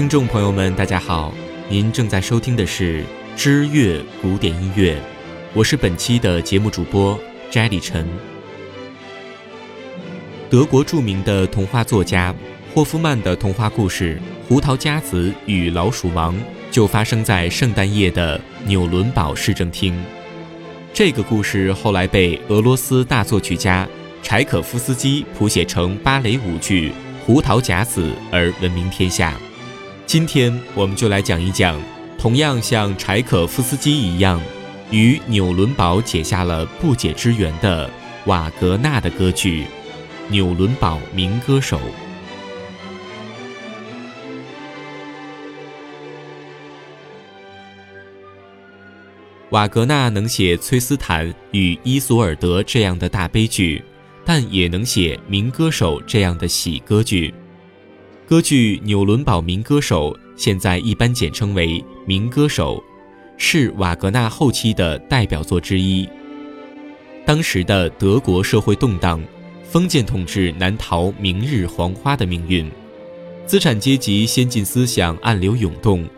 听众朋友们，大家好，您正在收听的是知乐古典音乐，我是本期的节目主播斋里晨。德国著名的童话作家霍夫曼的童话故事《胡桃夹子与老鼠王》就发生在圣诞夜的纽伦堡市政厅。这个故事后来被俄罗斯大作曲家柴可夫斯基谱写成芭蕾舞剧《胡桃夹子》而闻名天下。今天我们就来讲一讲，同样像柴可夫斯基一样，与纽伦堡结下了不解之缘的瓦格纳的歌剧《纽伦堡民歌手》。瓦格纳能写《崔斯坦与伊索尔德》这样的大悲剧，但也能写《民歌手》这样的喜歌剧。歌剧《纽伦堡民歌手》现在一般简称为《民歌手》，是瓦格纳后期的代表作之一。当时的德国社会动荡，封建统治难逃明日黄花的命运，资产阶级先进思想暗流涌动。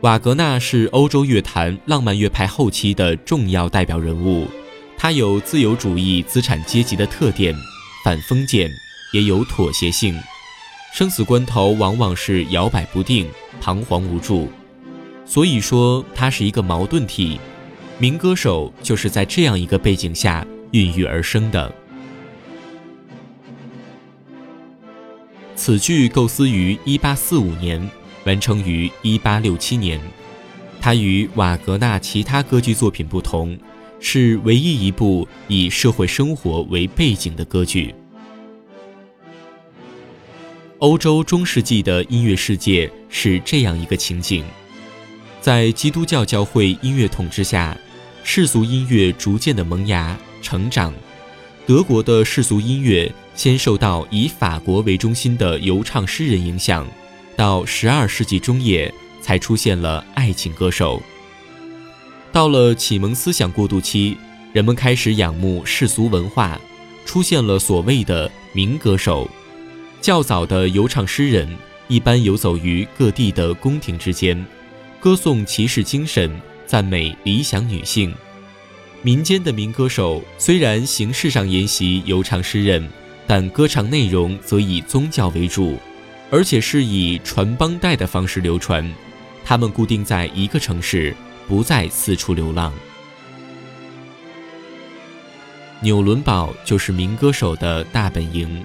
瓦格纳是欧洲乐坛浪漫乐派后期的重要代表人物，他有自由主义资产阶级的特点，反封建，也有妥协性。生死关头往往是摇摆不定、彷徨无助，所以说它是一个矛盾体。民歌手就是在这样一个背景下孕育而生的。此剧构思于1845年，完成于1867年。它与瓦格纳其他歌剧作品不同，是唯一一部以社会生活为背景的歌剧。欧洲中世纪的音乐世界是这样一个情景：在基督教教会音乐统治下，世俗音乐逐渐的萌芽成长。德国的世俗音乐先受到以法国为中心的游唱诗人影响，到十二世纪中叶才出现了爱情歌手。到了启蒙思想过渡期，人们开始仰慕世俗文化，出现了所谓的民歌手。较早的游唱诗人一般游走于各地的宫廷之间，歌颂骑士精神，赞美理想女性。民间的民歌手虽然形式上沿袭游唱诗人，但歌唱内容则以宗教为主，而且是以传帮带的方式流传。他们固定在一个城市，不再四处流浪。纽伦堡就是民歌手的大本营。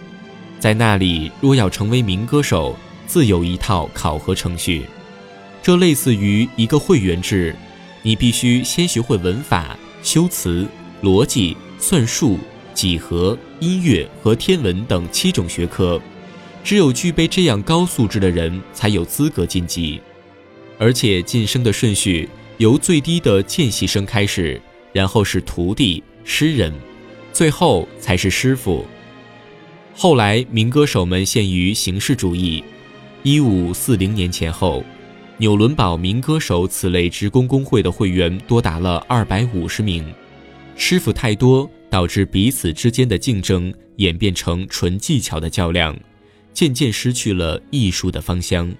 在那里，若要成为民歌手，自有一套考核程序，这类似于一个会员制。你必须先学会文法、修辞、逻辑、算术、几何、音乐和天文等七种学科。只有具备这样高素质的人，才有资格晋级。而且晋升的顺序由最低的见习生开始，然后是徒弟、诗人，最后才是师傅。后来，民歌手们陷于形式主义。一五四零年前后，纽伦堡民歌手此类职工工会的会员多达了二百五十名。师傅太多，导致彼此之间的竞争演变成纯技巧的较量，渐渐失去了艺术的芳香。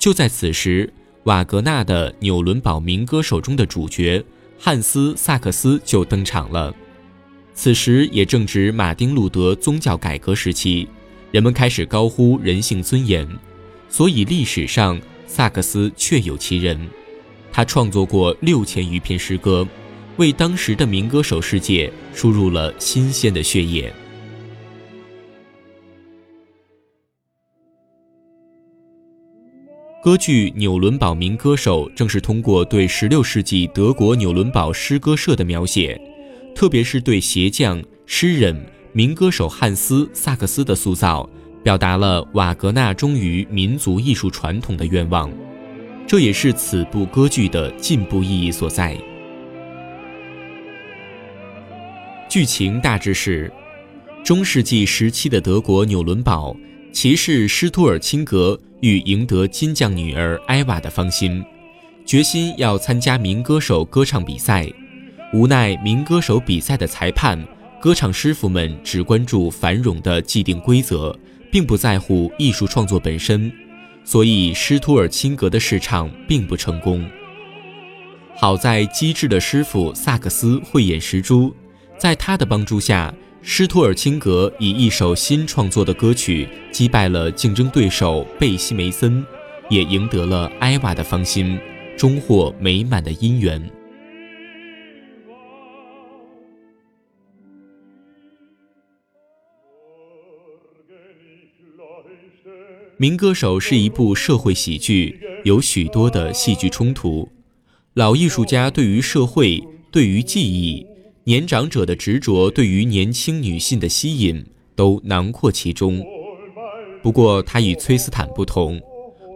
就在此时，瓦格纳的《纽伦堡民歌手》中的主角汉斯·萨克斯就登场了。此时也正值马丁·路德宗教改革时期，人们开始高呼人性尊严，所以历史上萨克斯确有其人。他创作过六千余篇诗歌，为当时的民歌手世界输入了新鲜的血液。歌剧《纽伦堡民歌手》正是通过对16世纪德国纽伦堡诗歌社的描写。特别是对鞋匠、诗人、民歌手汉斯·萨克斯的塑造，表达了瓦格纳忠于民族艺术传统的愿望，这也是此部歌剧的进步意义所在。剧情大致是：中世纪时期的德国纽伦堡，骑士施图尔钦格欲赢得金匠女儿艾娃的芳心，决心要参加民歌手歌唱比赛。无奈，民歌手比赛的裁判、歌唱师傅们只关注繁荣的既定规则，并不在乎艺术创作本身。所以施图尔钦格的试唱并不成功。好在机智的师傅萨克斯慧眼识珠，在他的帮助下，施图尔钦格以一首新创作的歌曲击败了竞争对手贝西梅森，也赢得了艾娃的芳心，终获美满的姻缘。民歌手是一部社会喜剧，有许多的戏剧冲突。老艺术家对于社会、对于记忆，年长者的执着对于年轻女性的吸引，都囊括其中。不过，他与崔斯坦不同，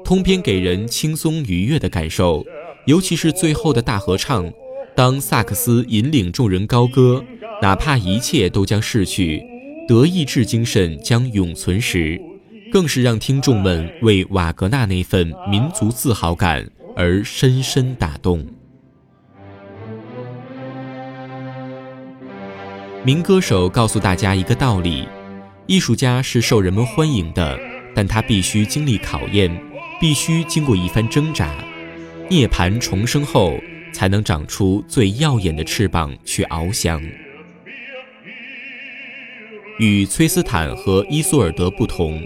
通篇给人轻松愉悦的感受，尤其是最后的大合唱，当萨克斯引领众人高歌，哪怕一切都将逝去，德意志精神将永存时，更是让听众们为瓦格纳那份民族自豪感。而深深打动。民歌手告诉大家一个道理：艺术家是受人们欢迎的，但他必须经历考验，必须经过一番挣扎，涅槃重生后，才能长出最耀眼的翅膀去翱翔。与崔斯坦和伊苏尔德不同，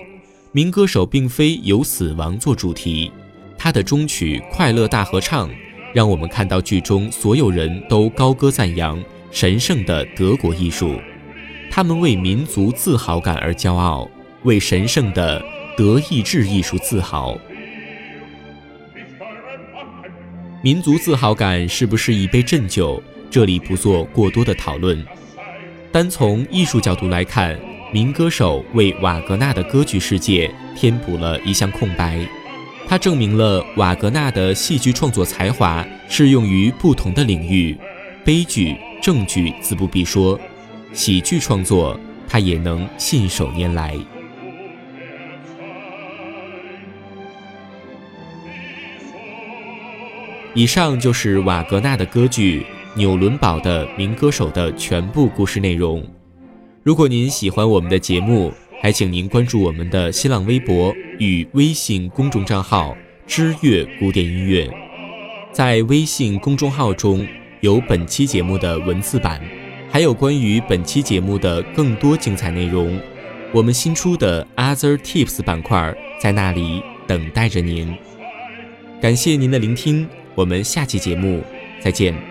民歌手并非由死亡做主题。他的终曲《快乐大合唱》，让我们看到剧中所有人都高歌赞扬神圣的德国艺术，他们为民族自豪感而骄傲，为神圣的德意志艺术自豪。民族自豪感是不是一杯鸩酒？这里不做过多的讨论。单从艺术角度来看，民歌手为瓦格纳的歌剧世界填补了一项空白。他证明了瓦格纳的戏剧创作才华适用于不同的领域，悲剧、正剧自不必说，喜剧创作他也能信手拈来。以上就是瓦格纳的歌剧《纽伦堡的民歌手》的全部故事内容。如果您喜欢我们的节目，还请您关注我们的新浪微博与微信公众账号“知乐古典音乐”。在微信公众号中有本期节目的文字版，还有关于本期节目的更多精彩内容。我们新出的 Other Tips 板块在那里等待着您。感谢您的聆听，我们下期节目再见。